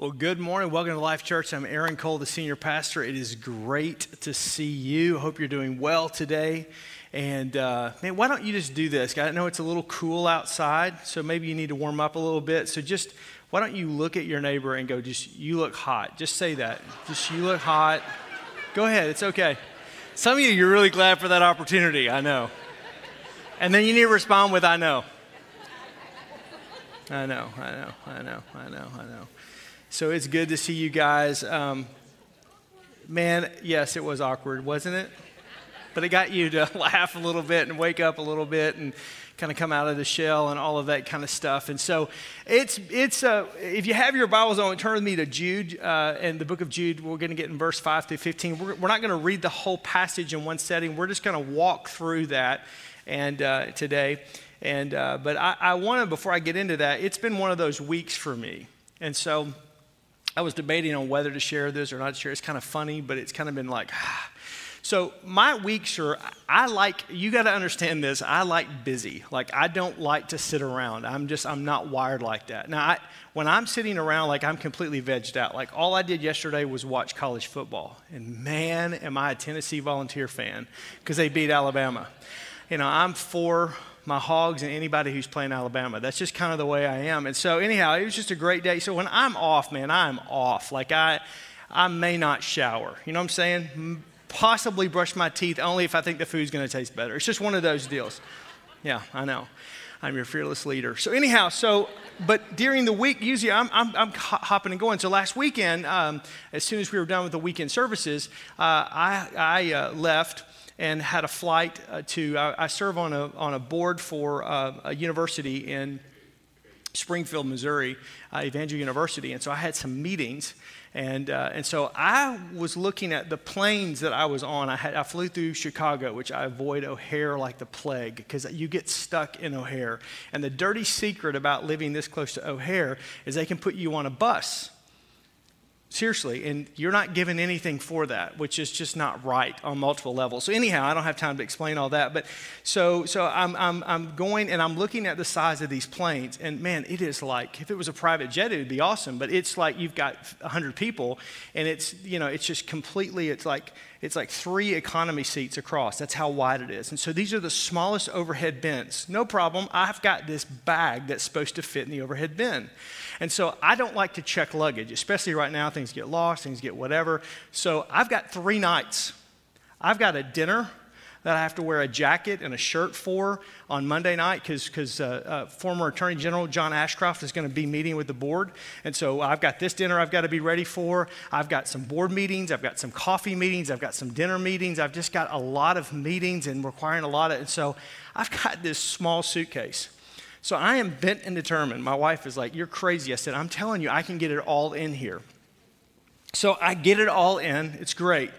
Well, good morning. Welcome to Life Church. I'm Aaron Cole, the senior pastor. It is great to see you. I hope you're doing well today. And uh, man, why don't you just do this? I know it's a little cool outside, so maybe you need to warm up a little bit. So just why don't you look at your neighbor and go, just you look hot. Just say that. Just you look hot. Go ahead. It's okay. Some of you, you're really glad for that opportunity. I know. And then you need to respond with, I know. I know, I know, I know, I know, I know. So it's good to see you guys. Um, man, yes, it was awkward, wasn't it? But it got you to laugh a little bit and wake up a little bit and kind of come out of the shell and all of that kind of stuff. And so it's, it's uh, if you have your Bibles on, turn with me to Jude uh, and the book of Jude. We're going to get in verse 5 through 15. We're, we're not going to read the whole passage in one setting. We're just going to walk through that and uh, today. And, uh, but I, I wanted, before I get into that, it's been one of those weeks for me. And so I was debating on whether to share this or not share. It's kind of funny, but it's kind of been like, ah. So my weeks are, I like, you got to understand this. I like busy. Like I don't like to sit around. I'm just, I'm not wired like that. Now, I, when I'm sitting around, like I'm completely vegged out. Like all I did yesterday was watch college football. And man, am I a Tennessee volunteer fan because they beat Alabama. You know, I'm for my hogs and anybody who's playing Alabama. That's just kind of the way I am. And so, anyhow, it was just a great day. So when I'm off, man, I'm off. Like I, I may not shower. You know what I'm saying? Possibly brush my teeth only if I think the food's going to taste better. It's just one of those deals. Yeah, I know. I'm your fearless leader. So anyhow, so but during the week, usually I'm, I'm, I'm hopping and going. So last weekend, um, as soon as we were done with the weekend services, uh, I, I uh, left and had a flight uh, to, I, serve on a, on a board for uh, a university in Springfield, Missouri, uh, Evangel University. And so I had some meetings. And, uh, and so I was looking at the planes that I was on. I, had, I flew through Chicago, which I avoid O'Hare like the plague because you get stuck in O'Hare. And the dirty secret about living this close to O'Hare is they can put you on a bus Seriously, and you're not given anything for that, which is just not right on multiple levels. So anyhow, I don't have time to explain all that, but so so I'm I'm I'm going and I'm looking at the size of these planes, and man, it is like if it was a private jet, it would be awesome, but it's like you've got hundred people, and it's you know it's just completely it's like it's like three economy seats across. That's how wide it is. And so these are the smallest overhead bins. No problem. I've got this bag that's supposed to fit in the overhead bin. And so I don't like to check luggage, especially right now. Things get lost, things get whatever. So I've got three nights. I've got a dinner that I have to wear a jacket and a shirt for on Monday night because uh, uh, former Attorney General John Ashcroft is going to be meeting with the board. And so I've got this dinner I've got to be ready for. I've got some board meetings. I've got some coffee meetings. I've got some dinner meetings. I've just got a lot of meetings and requiring a lot of. And so I've got this small suitcase. So I am bent and determined. My wife is like, You're crazy. I said, I'm telling you, I can get it all in here. So I get it all in. It's great.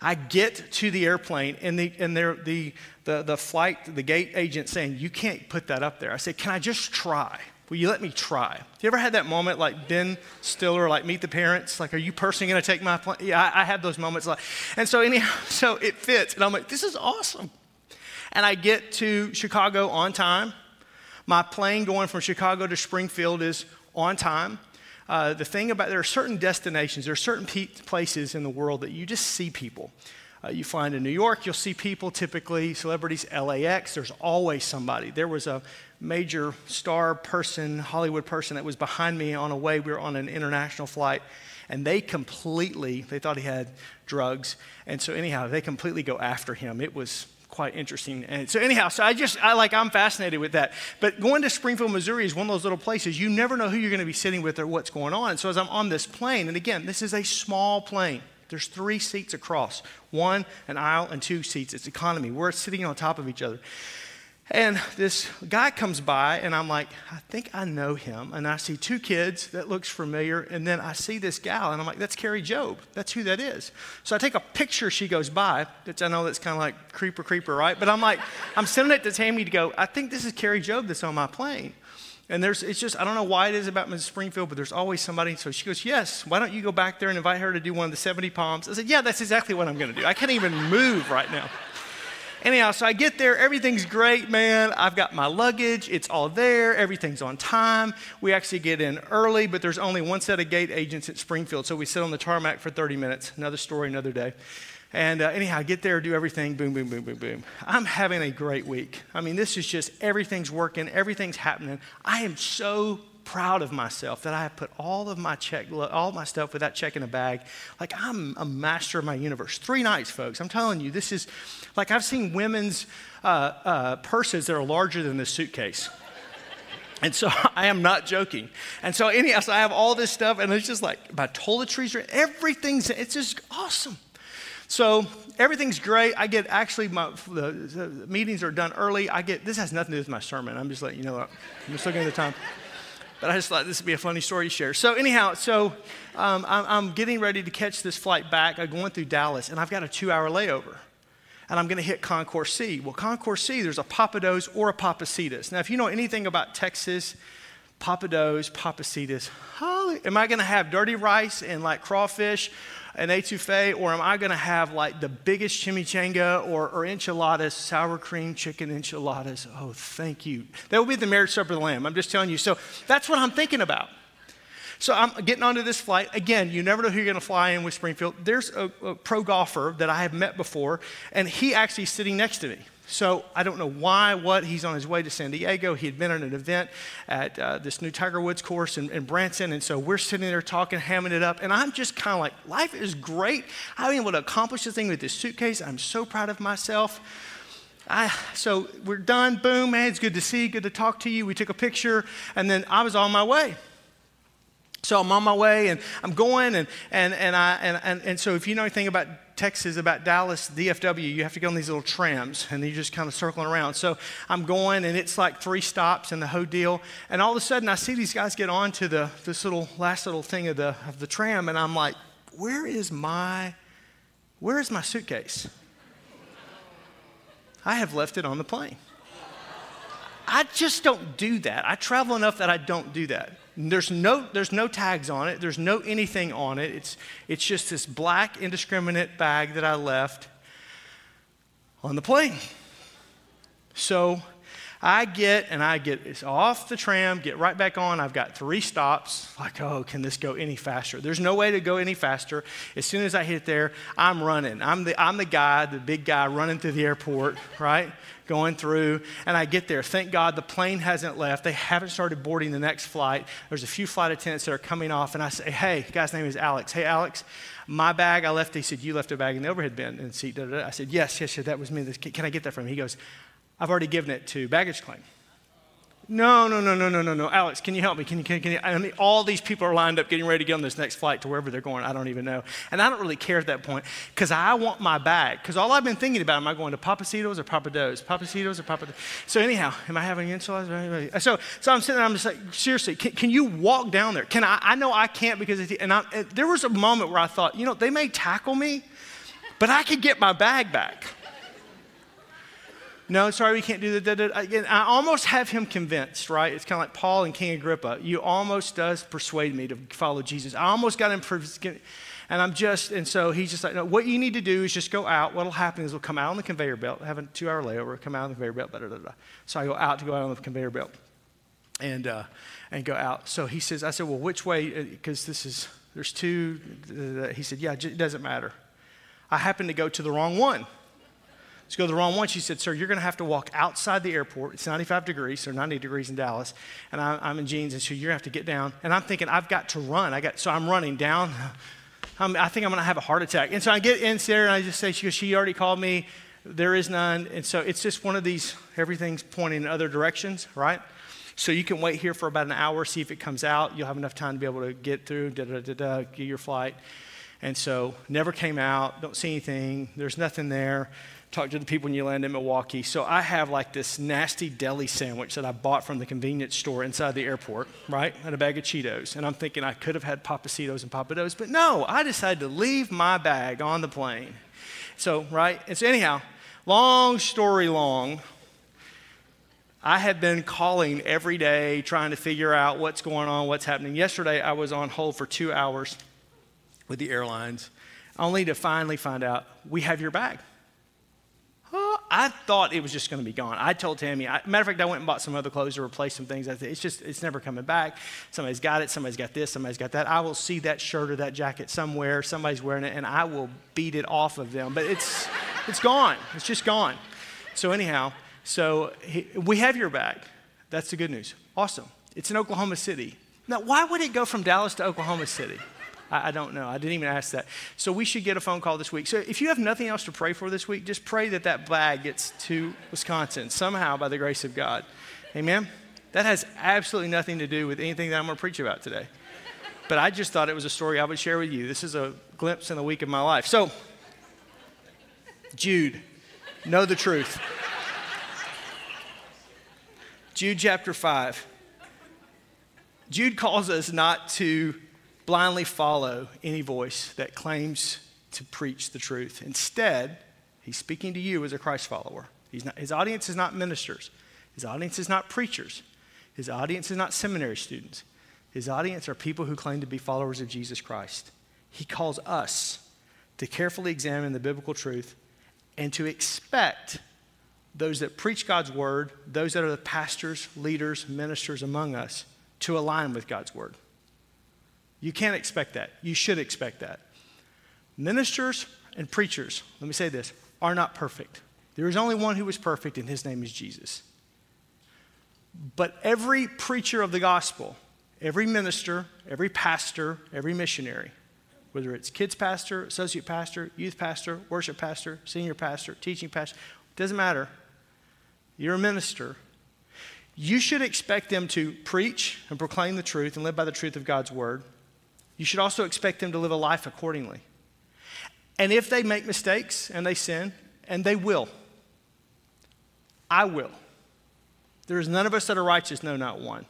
I get to the airplane, and, the, and the, the, the flight, the gate agent saying, You can't put that up there. I said, Can I just try? Will you let me try? You ever had that moment like Ben Stiller, like Meet the Parents? Like, are you personally going to take my plane? Yeah, I, I have those moments. Like, and so anyhow, so it fits, and I'm like, this is awesome. And I get to Chicago on time. My plane going from Chicago to Springfield is on time. Uh, the thing about there are certain destinations, there are certain pe- places in the world that you just see people. Uh, you find in New York, you'll see people typically, celebrities, LAX, there's always somebody. There was a major star person, Hollywood person that was behind me on a way. We were on an international flight, and they completely, they thought he had drugs. And so, anyhow, they completely go after him. It was quite interesting. And so anyhow, so I just I like I'm fascinated with that. But going to Springfield, Missouri is one of those little places you never know who you're going to be sitting with or what's going on. And so as I'm on this plane, and again, this is a small plane. There's three seats across, one an aisle and two seats. It's economy. We're sitting on top of each other. And this guy comes by, and I'm like, I think I know him. And I see two kids that looks familiar. And then I see this gal, and I'm like, that's Kari Jobe. That's who that is. So I take a picture. She goes by. Which I know that's kind of like creeper, creeper, right? But I'm like, I'm sending it to Tammy to go. I think this is Kari Jobe that's on my plane. And there's, it's just, I don't know why it is about Mrs. Springfield, but there's always somebody. So she goes, Yes, why don't you go back there and invite her to do one of the 70 palms? I said, Yeah, that's exactly what I'm going to do. I can't even move right now. Anyhow, so I get there, everything's great, man. I've got my luggage, it's all there, everything's on time. We actually get in early, but there's only one set of gate agents at Springfield, so we sit on the tarmac for 30 minutes. Another story, another day. And uh, anyhow, I get there, do everything, boom, boom, boom, boom, boom. I'm having a great week. I mean, this is just everything's working, everything's happening. I am so proud of myself that I have put all of my check, all my stuff with that check in a bag. Like I'm a master of my universe. Three nights, folks. I'm telling you, this is like I've seen women's uh, uh, purses that are larger than this suitcase. And so I am not joking. And so anyhow, so I have all this stuff, and it's just like my toiletries, are everything's, it's just awesome. So everything's great. I get actually my the, the, meetings are done early. I get this has nothing to do with my sermon. I'm just letting you know. I'm just looking at the time. But I just thought this would be a funny story to share. So anyhow, so um, I'm, I'm getting ready to catch this flight back. I'm going through Dallas, and I've got a two-hour layover and I'm going to hit Concourse C. Well, Concourse C, there's a Pappadeaux or a Pappasito's. Now, if you know anything about Texas, Pappadeaux, Pappasito's, am I going to have dirty rice and like crawfish an etouffee, or am I going to have like the biggest chimichanga or, or, enchiladas, sour cream chicken enchiladas? Oh, thank you. That will be the marriage supper of the Lamb. I'm just telling you. So that's what I'm thinking about. So I'm getting onto this flight. Again, you never know who you're going to fly in with Springfield. There's a, a pro golfer that I have met before, and he actually is sitting next to me. So I don't know why, what. He's on his way to San Diego. He had been at an event at uh, this new Tiger Woods course in, in, Branson. And so we're sitting there talking, hamming it up. And I'm just kind of like, life is great. I've been able to accomplish this thing with this suitcase. I'm so proud of myself. I, so we're done. Boom, man. It's good to see you. Good to talk to you. We took a picture. And then I was on my way. So I'm on my way and I'm going and, and, and, I, and, and, and so if you know anything about Texas, about Dallas, DFW, you have to go on these little trams and you're just kind of circling around. So I'm going and it's like three stops and the whole deal. And all of a sudden I see these guys get onto the, this little last little thing of the, of the tram and I'm like, where is my, where is my suitcase? I have left it on the plane. I just don't do that. I travel enough that I don't do that. There's no, there's no tags on it. There's no anything on it. It's, it's just this black, indiscriminate bag that I left on the plane. So I get and I get it's off the tram, get right back on. I've got three stops. Like, oh, can this go any faster? There's no way to go any faster. As soon as I hit there, I'm running. I'm the, I'm the guy, the big guy running through the airport, right? Going through, and I get there. Thank God the plane hasn't left. They haven't started boarding the next flight. There's a few flight attendants that are coming off, and I say, hey, guy's name is Alex. Hey, Alex, my bag I left. He said, you left a bag in the overhead bin in the seat. Da, da, da. I said, yes, yes, yes, that was me. Can I get that from him? He goes, I've already given it to baggage claim. No, no, no, no, no, no, no. Alex, can you help me? Can you, can, can you? I mean, all these people are lined up getting ready to get on this next flight to wherever they're going. I don't even know. And I don't really care at that point because I want my bag. Because all I've been thinking about, am I going to Pappasitos or Pappadeaux? Pappasitos or Pappadeaux? So anyhow, am I having enchiladas? So, so I'm sitting there, I'm just like, seriously, can, can you walk down there? Can I? I know I can't because, and, I, and there was a moment where I thought, you know, they may tackle me, but I could get my bag back. No, sorry, we can't do that. Again, I almost have him convinced, right? It's kind of like Paul and King Agrippa. You almost does persuade me to follow Jesus. I almost got him, and I'm just, and so he's just like, no, what you need to do is just go out. What'll happen is we'll come out on the conveyor belt, have a two hour layover, come out on the conveyor belt, da, da, da, So I go out to go out on the conveyor belt and, uh, and go out. So he says, I said, well, which way? Because uh, this is, there's two. He said, yeah, it doesn't matter. I happen to go to the wrong one. Go to the wrong one. She said, Sir, you're going to have to walk outside the airport. It's 95 degrees, so 90 degrees in Dallas. And I, am in jeans, and so you're going to have to get down. And I'm thinking, I've got to run. I got, so I'm running down. I'm, i think I'm going to have a heart attack. And so I get in there, and I just say, She goes, She already called me. There is none. And so it's just one of these, everything's pointing in other directions, right? So you can wait here for about an hour, see if it comes out. You'll have enough time to be able to get through, da da da da, get your flight. And so never came out, don't see anything, there's nothing there talk to the people when you land in Milwaukee. So I have like this nasty deli sandwich that I bought from the convenience store inside the airport, right? And a bag of Cheetos. And I'm thinking I could have had Pappasitos and Pappadeaux, but no, I decided to leave my bag on the plane. So, right? And so, anyhow, long story long, I had been calling every day trying to figure out what's going on, what's happening. Yesterday, I was on hold for two hours with the airlines, only to finally find out we have your bag. I thought it was just going to be gone. I told Tammy, I, matter of fact, I went and bought some other clothes to replace some things. I said, it's just, it's never coming back. Somebody's got it, somebody's got this, somebody's got that. I will see that shirt or that jacket somewhere, somebody's wearing it, and I will beat it off of them. But it's, it's gone. It's just gone. So, anyhow, so he, we have your bag. That's the good news. Awesome. It's in Oklahoma City. Now, why would it go from Dallas to Oklahoma City? I, I, don't know. I didn't even ask that. So we should get a phone call this week. So if you have nothing else to pray for this week, just pray that that bag gets to Wisconsin somehow by the grace of God. Amen? That has absolutely nothing to do with anything that I'm going to preach about today. But I just thought it was a story I would share with you. This is a glimpse in the week of my life. So, Jude, know the truth. Jude chapter 5. Jude calls us not to blindly follow any voice that claims to preach the truth. Instead, he's speaking to you as a Christ follower. Not, his audience is not ministers, his audience is not preachers, his audience is not seminary students. His audience are people who claim to be followers of Jesus Christ. He calls us to carefully examine the biblical truth and to expect those that preach God's word, those that are the pastors, leaders, ministers among us, to align with God's word. You can't expect that. You should expect that. Ministers and preachers, let me say this, are not perfect. There is only one who is perfect, and his name is Jesus. But every preacher of the gospel, every minister, every pastor, every missionary, whether it's kids pastor, associate pastor, youth pastor, worship pastor, senior pastor, teaching pastor, doesn't matter. You're a minister. You should expect them to preach and proclaim the truth and live by the truth of God's word you should also expect them to live a life accordingly. And if they make mistakes and they sin, and they will, I will. There is none of us that are righteous, no, not one.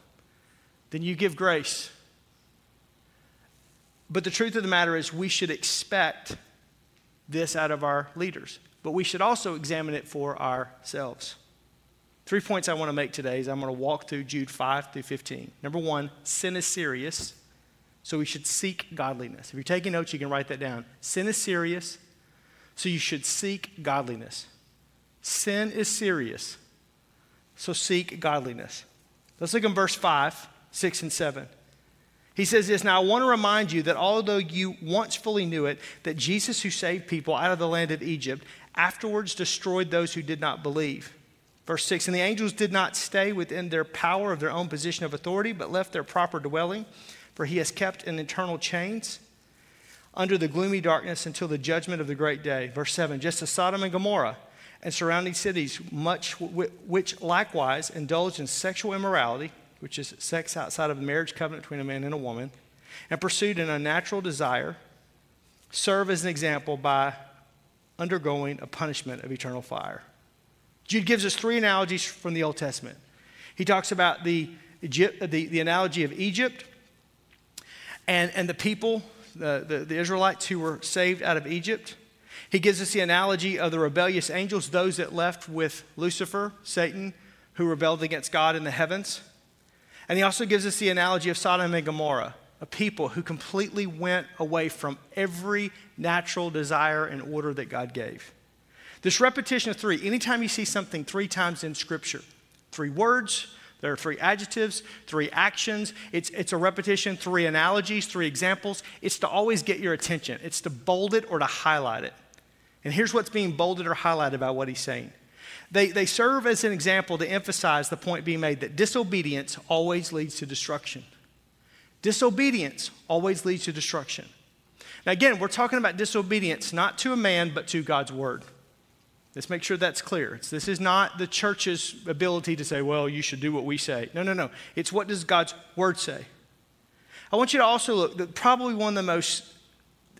Then you give grace. But the truth of the matter is, we should expect this out of our leaders, but we should also examine it for ourselves. Three points I want to make today is I'm going to walk through Jude 5 through 15. Number one, sin is serious. So we should seek godliness. If you're taking notes, you can write that down. Sin is serious, so you should seek godliness. Sin is serious, so seek godliness. Let's look in verse 5, 6, and 7. He says this Now I want to remind you that although you once fully knew it, that Jesus, who saved people out of the land of Egypt, afterwards destroyed those who did not believe. Verse 6 And the angels did not stay within their power of their own position of authority, but left their proper dwelling for he has kept in eternal chains under the gloomy darkness until the judgment of the great day. Verse 7 Just as Sodom and Gomorrah and surrounding cities, much which likewise indulged in sexual immorality, which is sex outside of the marriage covenant between a man and a woman, and pursued an unnatural desire, serve as an example by undergoing a punishment of eternal fire. Jude gives us three analogies from the Old Testament. He talks about the, Egypt, the, the analogy of Egypt, and, and the people, the, the, the Israelites who were saved out of Egypt. He gives us the analogy of the rebellious angels, those that left with Lucifer, Satan, who rebelled against God in the heavens. And he also gives us the analogy of Sodom and Gomorrah, a people who completely went away from every natural desire and order that God gave. This repetition of three, anytime you see something three times in Scripture, three words, there are three adjectives, three actions. It's, it's a repetition, three analogies, three examples. It's to always get your attention, it's to bold it or to highlight it. And here's what's being bolded or highlighted by what he's saying. They, they serve as an example to emphasize the point being made that disobedience always leads to destruction. Disobedience always leads to destruction. Now, again, we're talking about disobedience not to a man, but to God's word. Let's make sure that's clear. It's, this is not the church's ability to say, well, you should do what we say. No, no, no. It's what does God's word say. I want you to also look, probably one of the most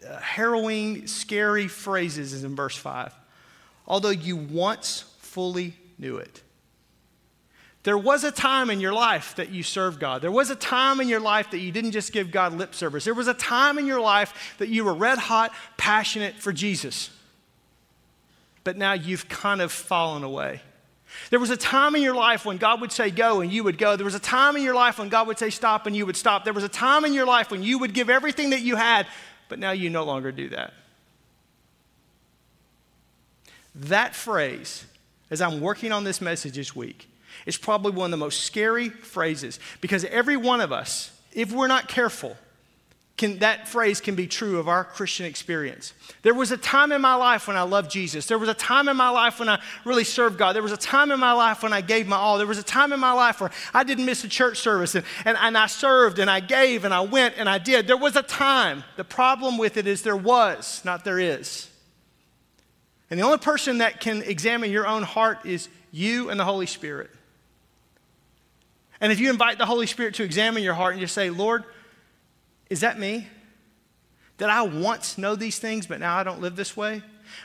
uh, harrowing, scary phrases is in verse 5. Although you once fully knew it. There was a time in your life that you served God. There was a time in your life that you didn't just give God lip service. There was a time in your life that you were red hot, passionate for Jesus but now you've kind of fallen away. There was a time in your life when God would say go and you would go. There was a time in your life when God would say stop and you would stop. There was a time in your life when you would give everything that you had, but now you no longer do that. That phrase as I'm working on this message this week, is probably one of the most scary phrases because every one of us, if we're not careful, can, that phrase can be true of our Christian experience. There was a time in my life when I loved Jesus. There was a time in my life when I really served God. There was a time in my life when I gave my all. There was a time in my life where I didn't miss a church service and, and, and I served and I gave and I went and I did. There was a time. The problem with it is there was, not there is. And the only person that can examine your own heart is you and the Holy Spirit. And if you invite the Holy Spirit to examine your heart and just say, Lord, is that me? Did I once know these things, but now I don't live this way?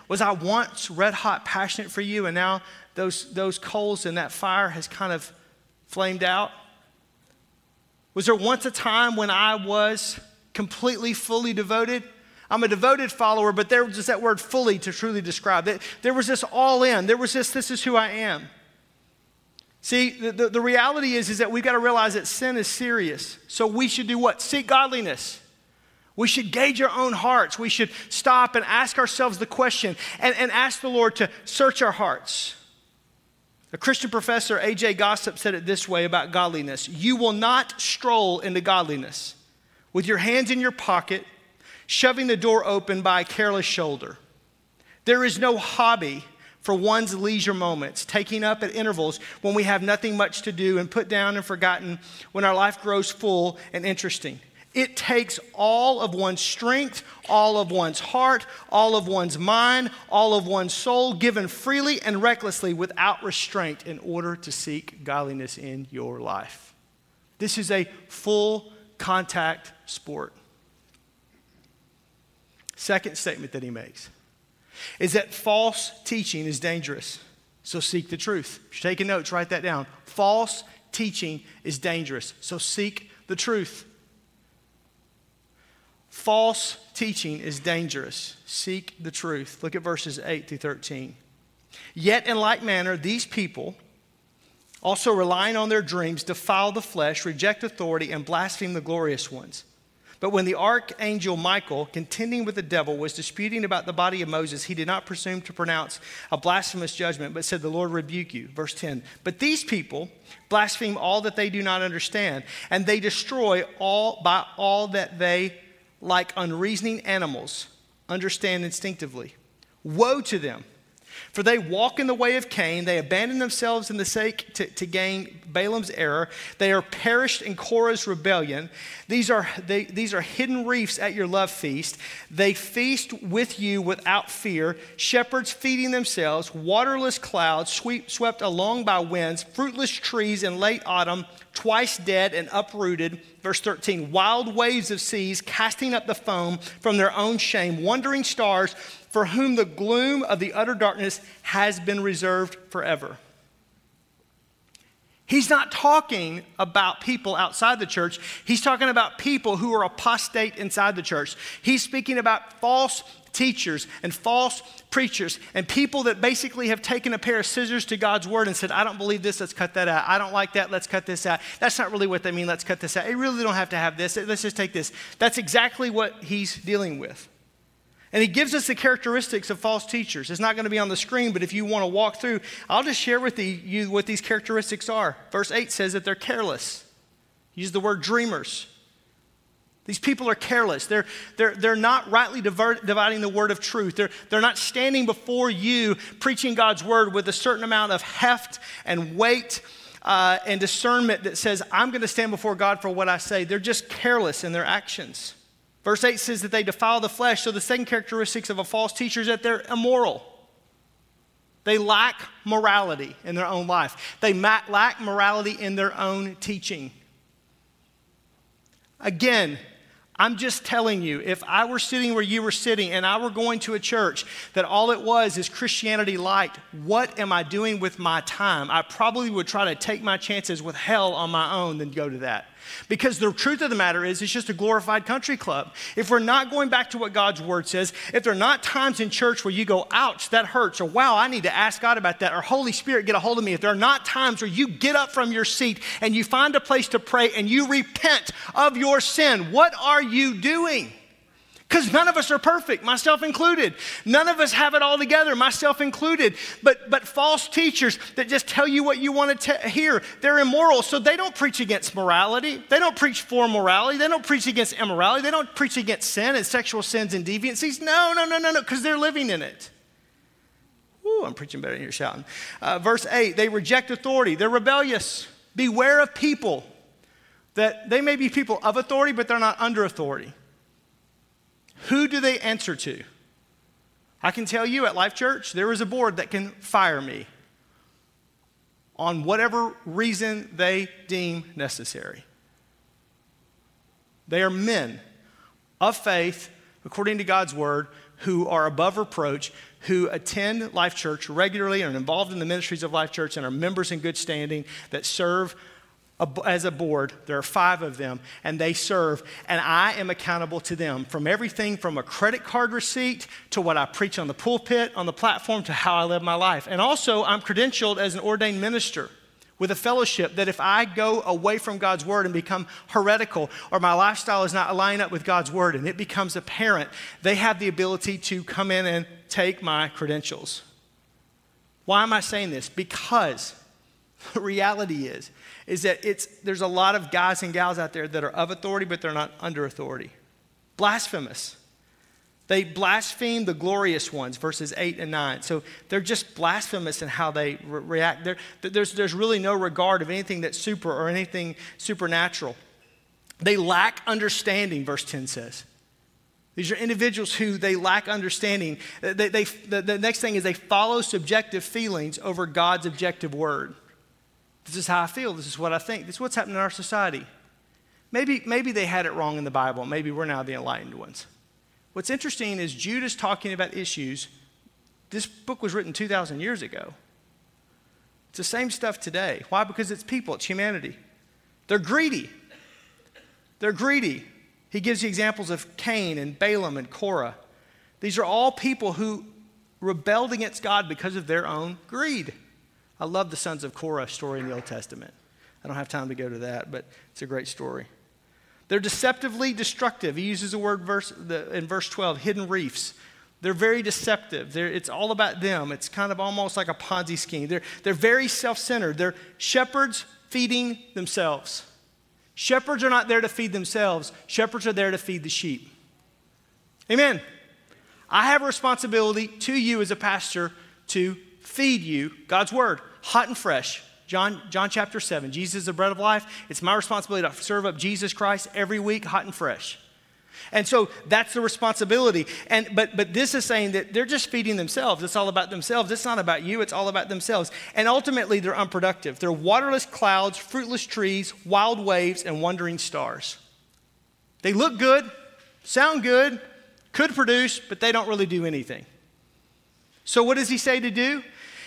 Was I once red hot passionate for you, and now those, those coals and that fire has kind of flamed out? Was there once a time when I was completely, fully devoted? I'm a devoted follower, but there was that word fully to truly describe it. There was this all in. There was this, this is who I am. See, the, the, the, reality is, is that we've got to realize that sin is serious. So we should do what? Seek godliness. We should gauge our own hearts. We should stop and ask ourselves the question and, and ask the Lord to search our hearts. A Christian professor, A.J. Gossip, said it this way about godliness You will not stroll into godliness with your hands in your pocket, shoving the door open by a careless shoulder. There is no hobby for one's leisure moments, taking up at intervals when we have nothing much to do and put down and forgotten when our life grows full and interesting. It takes all of one's strength, all of one's heart, all of one's mind, all of one's soul, given freely and recklessly without restraint in order to seek godliness in your life. This is a full contact sport. Second statement that he makes is that false teaching is dangerous. So seek the truth. If you're taking notes, write that down. False teaching is dangerous. So seek the truth. False teaching is dangerous. Seek the truth. Look at verses 8 through 13. Yet, in like manner, these people, also relying on their dreams, defile the flesh, reject authority, and blaspheme the glorious ones. But when the archangel Michael, contending with the devil, was disputing about the body of Moses, he did not presume to pronounce a blasphemous judgment, but said, The Lord rebuke you. Verse 10. But these people blaspheme all that they do not understand, and they destroy all by all that they, like unreasoning animals, understand instinctively. Woe to them! For they walk in the way of Cain, they abandon themselves in the sake to, to gain Balaam's error. They are perished in Korah's rebellion. These are, they, these are hidden reefs at your love feast. They feast with you without fear, shepherds feeding themselves, waterless clouds sweep, swept along by winds, fruitless trees in late autumn, twice dead and uprooted. Verse 13, wild waves of seas casting up the foam from their own shame, wandering stars for whom the gloom of the utter darkness has been reserved forever. He's not talking about people outside the church. He's talking about people who are apostate inside the church. He's speaking about false teachers and false preachers and people that basically have taken a pair of scissors to God's word and said, I don't believe this, let's cut that out. I don't like that, let's cut this out. That's not really what they mean, let's cut this out. They really don't have to have this, let's just take this. That's exactly what he's dealing with. And he gives us the characteristics of false teachers. It's not going to be on the screen, but if you want to walk through, I'll just share with you what these characteristics are. Verse 8 says that they're careless. Use the word dreamers. These people are careless. They're, they're, they're not rightly dividing the word of truth. They're, they're not standing before you preaching God's word with a certain amount of heft and weight uh, and discernment that says, I'm going to stand before God for what I say. They're just careless in their actions. Verse 8 says that they defile the flesh. So the second characteristics of a false teacher is that they're immoral. They lack morality in their own life, they lack morality in their own teaching. Again, I'm just telling you, if I were sitting where you were sitting and I were going to a church that all it was is Christianity light, what am I doing with my time? I probably would try to take my chances with hell on my own than go to that. Because the truth of the matter is, it's just a glorified country club. If we're not going back to what God's word says, if there are not times in church where you go, ouch, that hurts, or wow, I need to ask God about that, or Holy Spirit, get a hold of me, if there are not times where you get up from your seat and you find a place to pray and you repent of your sin, what are you doing? Because none of us are perfect, myself included. None of us have it all together, myself included. But, but false teachers that just tell you what you want to hear, they're immoral. So they don't preach against morality. They don't preach for morality. They don't preach against immorality. They don't preach against sin and sexual sins and deviancies. No, no, no, no, no, because they're living in it. Ooh, I'm preaching better than you're shouting. Uh, verse 8 they reject authority, they're rebellious. Beware of people that they may be people of authority, but they're not under authority. Who do they answer to? I can tell you at Life Church, there is a board that can fire me on whatever reason they deem necessary. They are men of faith, according to God's word, who are above reproach, who attend Life Church regularly and are involved in the ministries of Life Church and are members in good standing that serve as a board. There are five of them, and they serve, and I am accountable to them from everything from a credit card receipt to what I preach on the pulpit, on the platform, to how I live my life. And also, I'm credentialed as an ordained minister with a fellowship that if I go away from God's word and become heretical or my lifestyle is not aligned up with God's word and it becomes apparent, they have the ability to come in and take my credentials. Why am I saying this? Because the reality is is that it's, there's a lot of guys and gals out there that are of authority, but they're not under authority. Blasphemous. They blaspheme the glorious ones, verses 8 and 9. So they're just blasphemous in how they re- react. there's, there's really no regard of anything that's super or anything supernatural. They lack understanding, verse 10 says. These are individuals who they lack understanding. They, they, the, the next thing is they follow subjective feelings over God's objective word. This is how I feel. This is what I think. This is what's happening in our society. Maybe, maybe they had it wrong in the Bible. Maybe we're now the enlightened ones. What's interesting is Jude is talking about issues. This book was written 2,000 years ago. It's the same stuff today. Why? Because it's people, it's humanity. They're greedy. They're greedy. He gives you examples of Cain and Balaam and Korah. These are all people who rebelled against God because of their own greed. I love the sons of Korah story in the Old Testament. I don't have time to go to that, but it's a great story. They're deceptively destructive. He uses the word verse, the, in verse 12, hidden reefs. They're very deceptive. They're, it's all about them. It's kind of almost like a Ponzi scheme. They're, they're very self centered. They're shepherds feeding themselves. Shepherds are not there to feed themselves, shepherds are there to feed the sheep. Amen. I have a responsibility to you as a pastor to feed you God's word, hot and fresh. John, John chapter 7. Jesus is the bread of life. It's my responsibility to serve up Jesus Christ every week, hot and fresh. And so that's the responsibility. And but but this is saying that they're just feeding themselves. It's all about themselves. It's not about you, it's all about themselves. And ultimately they're unproductive. They're waterless clouds, fruitless trees, wild waves, and wandering stars. They look good, sound good, could produce, but they don't really do anything. So what does he say to do?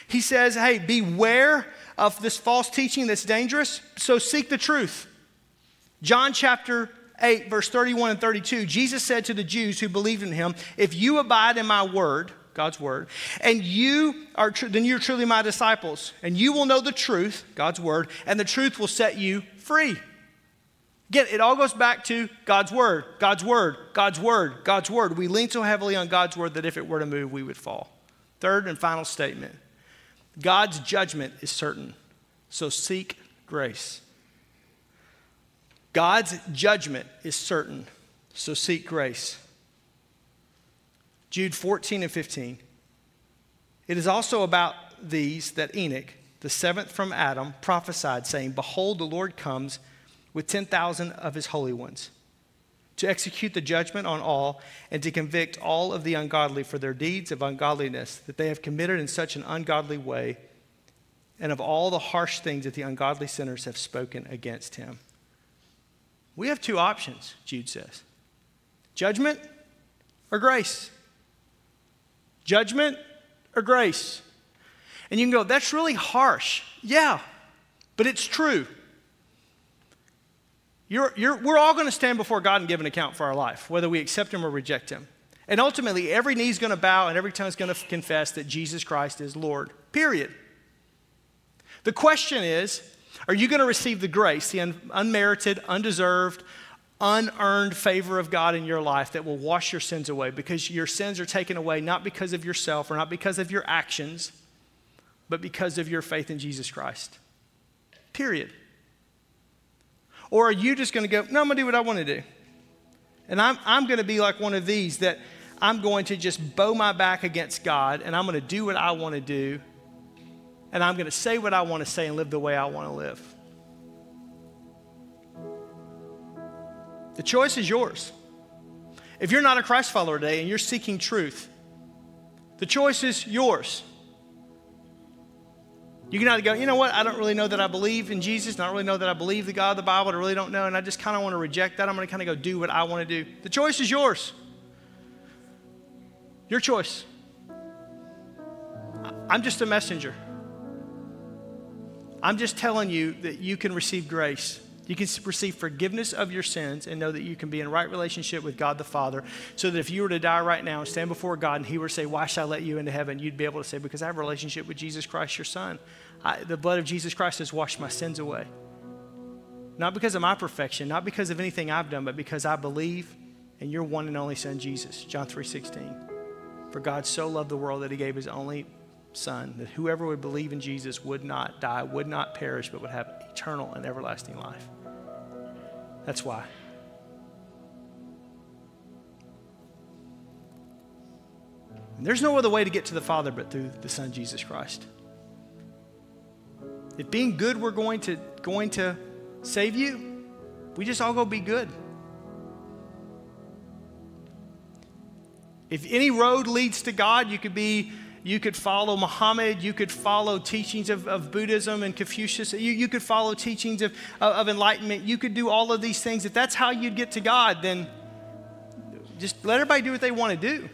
He says, hey, beware of this false teaching that's dangerous, so seek the truth. John chapter 8, verse 31 and 32, Jesus said to the Jews who believed in him, If you abide in my word, God's word, and you are tr- then you're truly my disciples, and you will know the truth, God's word, and the truth will set you free. Again, it all goes back to God's word, God's word, God's word, God's word. We lean so heavily on God's word that if it were to move, we would fall. Third and final statement God's judgment is certain, so seek grace. God's judgment is certain, so seek grace. Jude 14 and 15. It is also about these that Enoch, the seventh from Adam, prophesied, saying, Behold, the Lord comes with 10,000 of his holy ones to execute the judgment on all, and to convict all of the ungodly for their deeds of ungodliness that they have committed in such an ungodly way, and of all the harsh things that the ungodly sinners have spoken against him. We have two options, Jude says judgment or grace. Judgment or grace. And you can go, that's really harsh. Yeah, but it's true. You're, you're, we're all going to stand before God and give an account for our life, whether we accept Him or reject Him. And ultimately, every knee is going to bow and every tongue is going to confess that Jesus Christ is Lord, period. The question is are you going to receive the grace, the un- unmerited, undeserved, unearned favor of God in your life that will wash your sins away because your sins are taken away not because of yourself or not because of your actions, but because of your faith in Jesus Christ. Period. Or are you just going to go, no, I'm going to do what I want to do? And I'm, I'm going to be like one of these that I'm going to just bow my back against God and I'm going to do what I want to do and I'm going to say what I want to say and live the way I want to live. The choice is yours. If you're not a Christ follower today and you're seeking truth, the choice is yours. You can either go, you know what, I don't really know that I believe in Jesus, I don't really know that I believe the God of the Bible, I really don't know, and I just kind of want to reject that. I'm going to kind of go do what I want to do. The choice is yours. Your choice. I'm just a messenger. I'm just telling you that you can receive grace. You can receive forgiveness of your sins and know that you can be in right relationship with God the Father. So that if you were to die right now and stand before God and He were to say, Why should I let you into heaven? You'd be able to say, Because I have a relationship with Jesus Christ, your Son. I, the blood of Jesus Christ has washed my sins away. Not because of my perfection, not because of anything I've done, but because I believe in your one and only Son, Jesus. John 3 16. For God so loved the world that He gave His only Son, that whoever would believe in Jesus would not die, would not perish, but would have eternal and everlasting life. That's why. And there's no other way to get to the Father but through the Son Jesus Christ. If being good we're going to going to save you, we just all go be good. If any road leads to God, you could be you could follow Muhammad. You could follow teachings of, of Buddhism and Confucius. You, you could follow teachings of, of, enlightenment. You could do all of these things. If that's how you'd get to God, then just let everybody do what they want to do.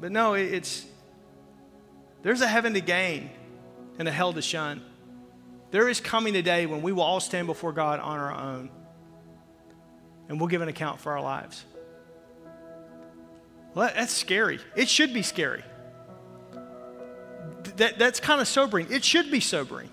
But no, it's there's a heaven to gain and a hell to shun. There is coming a day when we will all stand before God on our own and we'll give an account for our lives. Well, that's scary. It should be scary. That, that's kind of sobering. It should be sobering.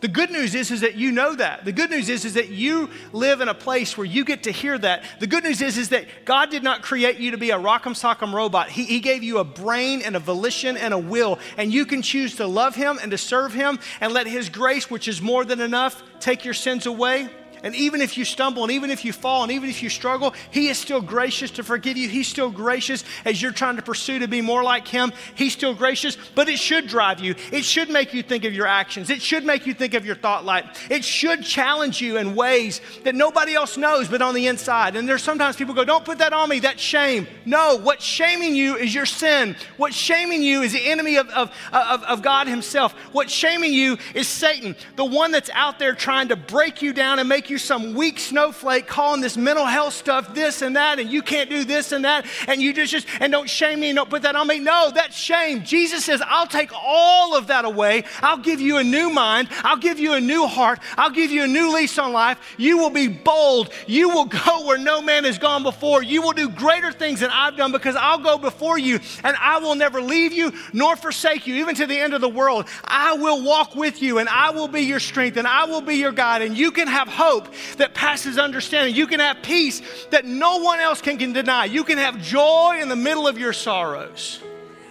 The good news is, is that you know that. The good news is, is that you live in a place where you get to hear that. The good news is, is that God did not create you to be a rock'em sock'em robot. He, he gave you a brain and a volition and a will, and you can choose to love Him and to serve Him and let His grace, which is more than enough, take your sins away and even if you stumble, and even if you fall, and even if you struggle, He is still gracious to forgive you. He's still gracious as you're trying to pursue to be more like Him. He's still gracious, but it should drive you. It should make you think of your actions. It should make you think of your thought life. It should challenge you in ways that nobody else knows but on the inside. And there's sometimes people go, Don't put that on me. That's shame. No, what's shaming you is your sin. What's shaming you is the enemy of, of, of, of God Himself. What's shaming you is Satan, the one that's out there trying to break you down and make you you some weak snowflake calling this mental health stuff this and that, and you can't do this and that, and you just, just and don't shame me and don't put that on me. No, that's shame. Jesus says, I'll take all of that away. I'll give you a new mind. I'll give you a new heart. I'll give you a new lease on life. You will be bold. You will go where no man has gone before. You will do greater things than I've done because I'll go before you and I will never leave you nor forsake you, even to the end of the world. I will walk with you and I will be your strength and I will be your guide, and you can have hope hope that passes understanding. You can have peace that no one else can, can deny. You can have joy in the middle of your sorrows.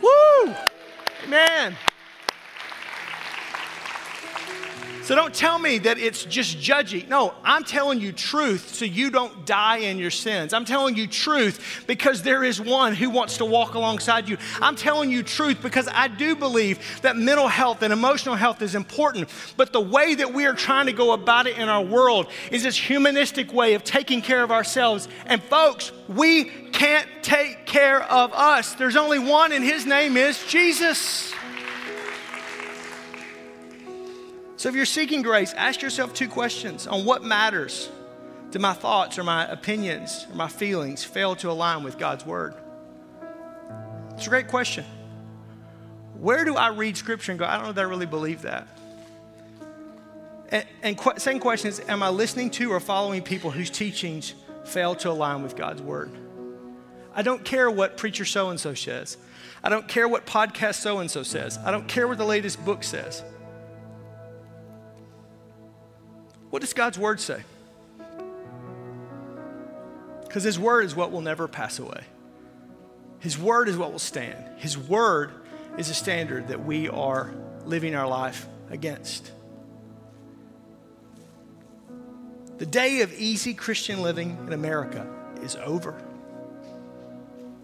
Woo! Man. So don't tell me that it's just judgy. No, I'm telling you truth so you don't die in your sins. I'm telling you truth because there is one who wants to walk alongside you. I'm telling you truth because I do believe that mental health and emotional health is important. But the way that we are trying to go about it in our world is this humanistic way of taking care of ourselves. And folks, we can't take care of us. There's only one, and his name is Jesus. So if you're seeking grace, ask yourself two questions on what matters. Do my thoughts or my opinions or my feelings fail to align with God's word? It's a great question. Where do I read scripture and go, I don't know that I really believe that? And, and qu- second question is, am I listening to or following people whose teachings fail to align with God's word? I don't care what preacher so and so says. I don't care what podcast so and so says. I don't care what the latest book says. What does God's word say? Because his word is what will never pass away. His word is what will stand. His word is a standard that we are living our life against. The day of easy Christian living in America is over.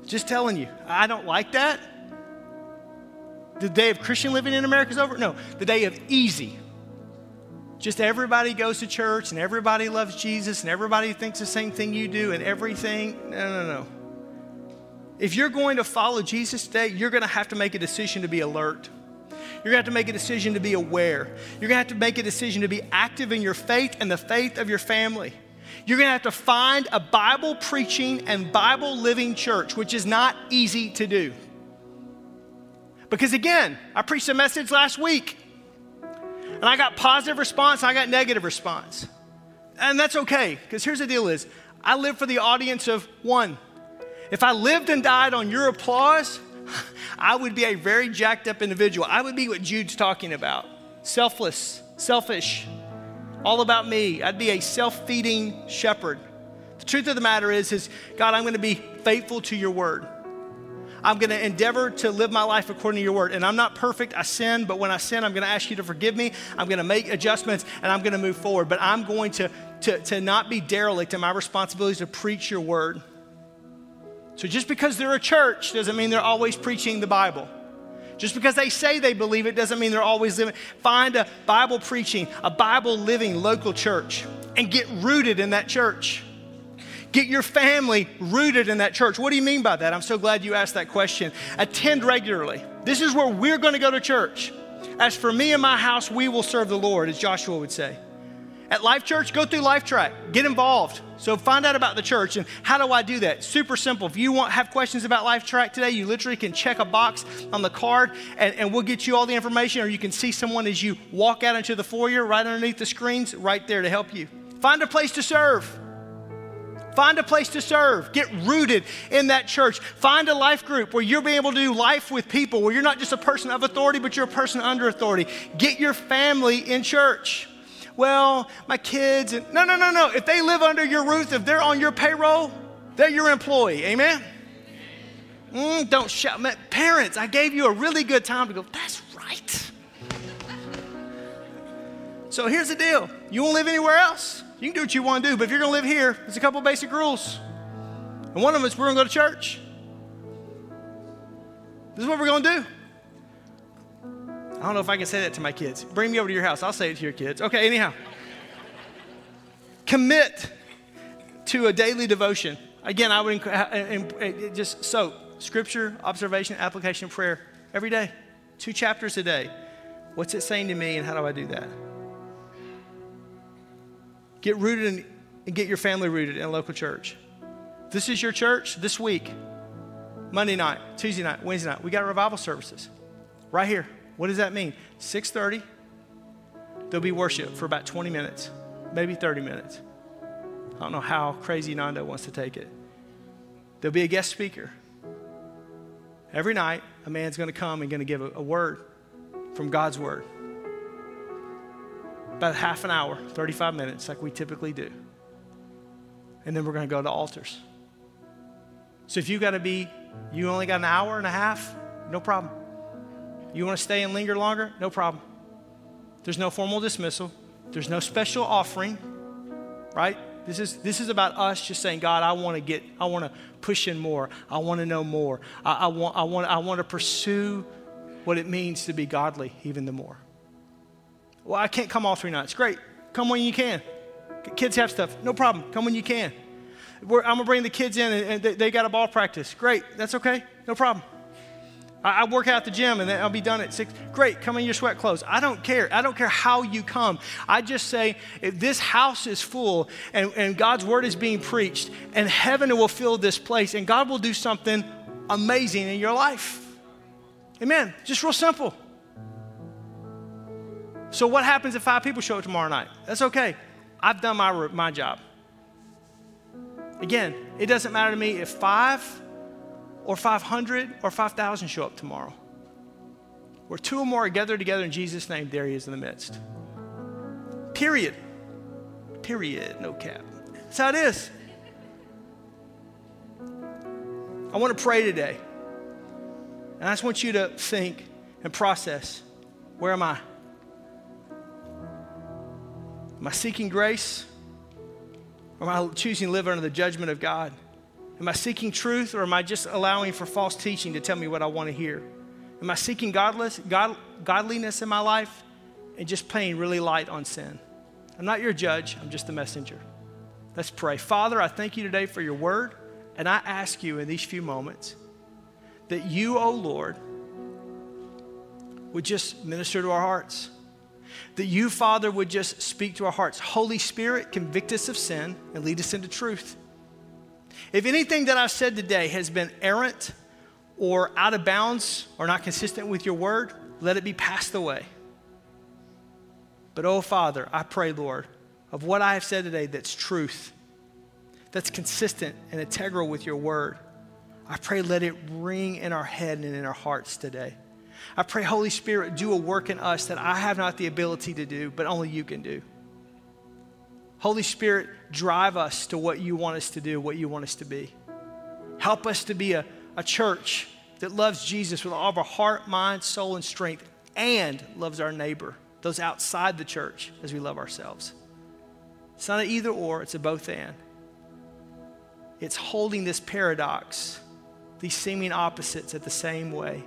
Just telling you, I don't like that. The day of Christian living in America is over? No, the day of easy. Just everybody goes to church and everybody loves Jesus and everybody thinks the same thing you do and everything. No, no, no. If you're going to follow Jesus today, you're going to have to make a decision to be alert. You're going to have to make a decision to be aware. You're going to have to make a decision to be active in your faith and the faith of your family. You're going to have to find a Bible preaching and Bible living church, which is not easy to do. Because again, I preached a message last week and I got positive response, I got negative response. And that's okay, because here's the deal is I live for the audience of one. If I lived and died on your applause, I would be a very jacked up individual. I would be what Jude's talking about selfless, selfish, all about me. I'd be a self feeding shepherd. The truth of the matter is, is God, I'm going to be faithful to your word. I'm going to endeavor to live my life according to your word. And I'm not perfect. I sin, but when I sin, I'm going to ask you to forgive me. I'm going to make adjustments and I'm going to move forward. But I'm going to, to, to not be derelict in my responsibilities to preach your word. So just because they're a church doesn't mean they're always preaching the Bible. Just because they say they believe it doesn't mean they're always living. Find a Bible preaching, a Bible living local church and get rooted in that church. Get your family rooted in that church. What do you mean by that? I'm so glad you asked that question. Attend regularly. This is where we're going to go to church. As for me and my house, we will serve the Lord, as Joshua would say. At Life Church, go through Life Track, get involved. So find out about the church and how do I do that? Super simple. If you want have questions about Life Track today, you literally can check a box on the card and, and we'll get you all the information, or you can see someone as you walk out into the foyer right underneath the screens right there to help you. Find a place to serve. Find a place to serve. Get rooted in that church. Find a life group where you'll be able to do life with people, where you're not just a person of authority, but you're a person under authority. Get your family in church. Well, my kids, and no, no, no, no. If they live under your roof, if they're on your payroll, they're your employee. Amen? Mm, don't shout. Parents, I gave you a really good time to go, that's right. so here's the deal you won't live anywhere else. You can do what you want to do, but if you're going to live here, there's a couple basic rules. And one of them is we're going to go to church. This is what we're going to do. I don't know if I can say that to my kids. Bring me over to your house. I'll say it to your kids. Okay, anyhow. Commit to a daily devotion. Again, I would uh, just so scripture, observation, application, prayer every day. Two chapters a day. What's it saying to me, and how do I do that? Get rooted in, and get your family rooted in a local church. This is your church this week. Monday night, Tuesday night, Wednesday night. We got revival services right here. What does that mean? 6:30. There'll be worship for about 20 minutes, maybe 30 minutes. I don't know how crazy Nando wants to take it. There'll be a guest speaker. Every night, a man's going to come and going to give a, a word from God's word about half an hour, 35 minutes, like we typically do. And then we're going to go to altars. So if you got to be, you only got an hour and a half, no problem. You want to stay and linger longer? No problem. There's no formal dismissal, there's no special offering, right? This is, this is about us just saying, God, I want to get, I want to push in more. I want to know more. I, I, want, I, want, I want to pursue what it means to be godly even the more. Well, I can't come all three nights. Great. Come when you can. Kids have stuff. No problem. Come when you can. We're, I'm going to bring the kids in and, they, they, got a ball practice. Great. That's okay. No problem. I, I work out at the gym and then I'll be done at six. Great. Come in your sweat clothes. I don't care. I don't care how you come. I just say if this house is full and, and God's word is being preached and heaven will fill this place and God will do something amazing in your life. Amen. Just real simple. So, what happens if five people show up tomorrow night? That's okay. I've done my, my job. Again, it doesn't matter to me if five or 500 or 5,000 show up tomorrow. Where two or more are gathered together in Jesus' name, there he is in the midst. Period. period, no cap. That's how it is. I want to pray today. And I just want you to think and process where am I? Am I seeking grace? Or am I choosing to live under the judgment of God? Am I seeking truth or am I just allowing for false teaching to tell me what I want to hear? Am I seeking godless, God, godliness in my life and just playing really light on sin? I'm not your judge, I'm just a messenger. Let's pray. Father, I thank you today for your word, and I ask you in these few moments that you, O oh Lord, would just minister to our hearts. That you, Father, would just speak to our hearts. Holy Spirit, convict us of sin and lead us into truth. If anything that I've said today has been errant or out of bounds or not consistent with your word, let it be passed away. But, oh, Father, I pray, Lord, of what I have said today that's truth, that's consistent and integral with your word. I pray, let it ring in our head and in our hearts today. I pray, Holy Spirit, do a work in us that I have not the ability to do, but only you can do. Holy Spirit, drive us to what you want us to do, what you want us to be. Help us to be a, a church that loves Jesus with all of our heart, mind, soul, and strength, and loves our neighbor, those outside the church, as we love ourselves. It's not an either or, it's a both and. It's holding this paradox, these seeming opposites at the same way.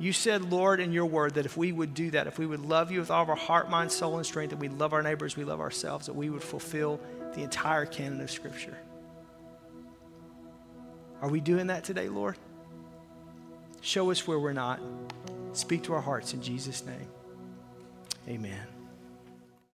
You said, Lord, in your word, that if we would do that, if we would love you with all of our heart, mind, soul, and strength, that we love our neighbors, we love ourselves, that we would fulfill the entire canon of Scripture. Are we doing that today, Lord? Show us where we're not. Speak to our hearts in Jesus' name. Amen.